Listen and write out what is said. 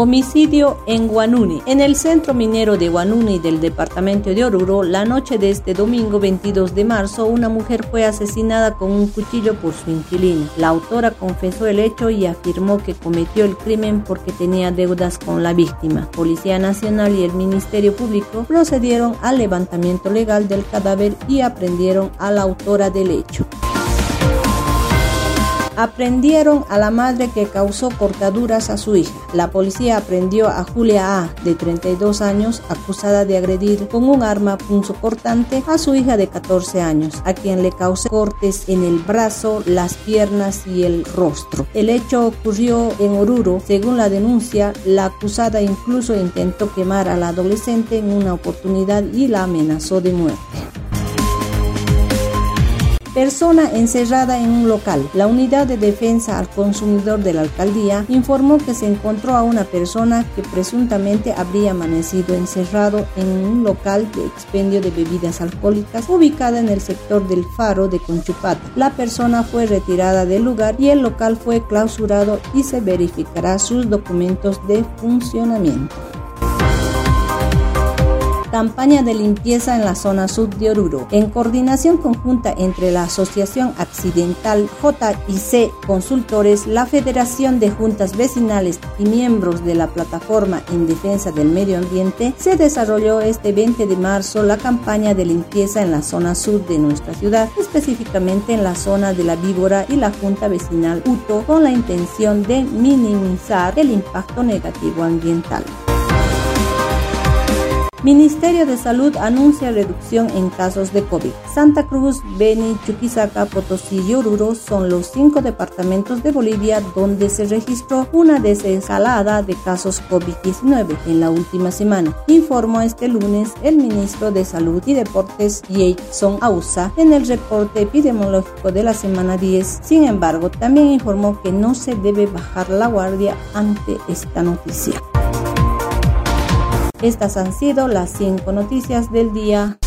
Homicidio en Guanuni. En el centro minero de Guanuni del departamento de Oruro, la noche de este domingo 22 de marzo, una mujer fue asesinada con un cuchillo por su inquilina. La autora confesó el hecho y afirmó que cometió el crimen porque tenía deudas con la víctima. Policía Nacional y el Ministerio Público procedieron al levantamiento legal del cadáver y aprendieron a la autora del hecho aprendieron a la madre que causó cortaduras a su hija. La policía aprendió a Julia A, de 32 años, acusada de agredir con un arma punzocortante a su hija de 14 años, a quien le causó cortes en el brazo, las piernas y el rostro. El hecho ocurrió en Oruro. Según la denuncia, la acusada incluso intentó quemar a la adolescente en una oportunidad y la amenazó de muerte. Persona encerrada en un local. La unidad de defensa al consumidor de la alcaldía informó que se encontró a una persona que presuntamente habría amanecido encerrado en un local de expendio de bebidas alcohólicas ubicada en el sector del Faro de Conchupata. La persona fue retirada del lugar y el local fue clausurado y se verificará sus documentos de funcionamiento campaña de limpieza en la zona sur de Oruro. En coordinación conjunta entre la Asociación Accidental JIC Consultores, la Federación de Juntas Vecinales y miembros de la Plataforma en Defensa del Medio Ambiente, se desarrolló este 20 de marzo la campaña de limpieza en la zona sur de nuestra ciudad, específicamente en la zona de la Víbora y la Junta Vecinal UTO, con la intención de minimizar el impacto negativo ambiental. Ministerio de Salud anuncia reducción en casos de COVID. Santa Cruz, Beni, Chuquisaca, Potosí y Oruro son los cinco departamentos de Bolivia donde se registró una desensalada de casos COVID-19 en la última semana, informó este lunes el ministro de Salud y Deportes Jason Ausa en el reporte epidemiológico de la semana 10. Sin embargo, también informó que no se debe bajar la guardia ante esta noticia. Estas han sido las cinco noticias del día.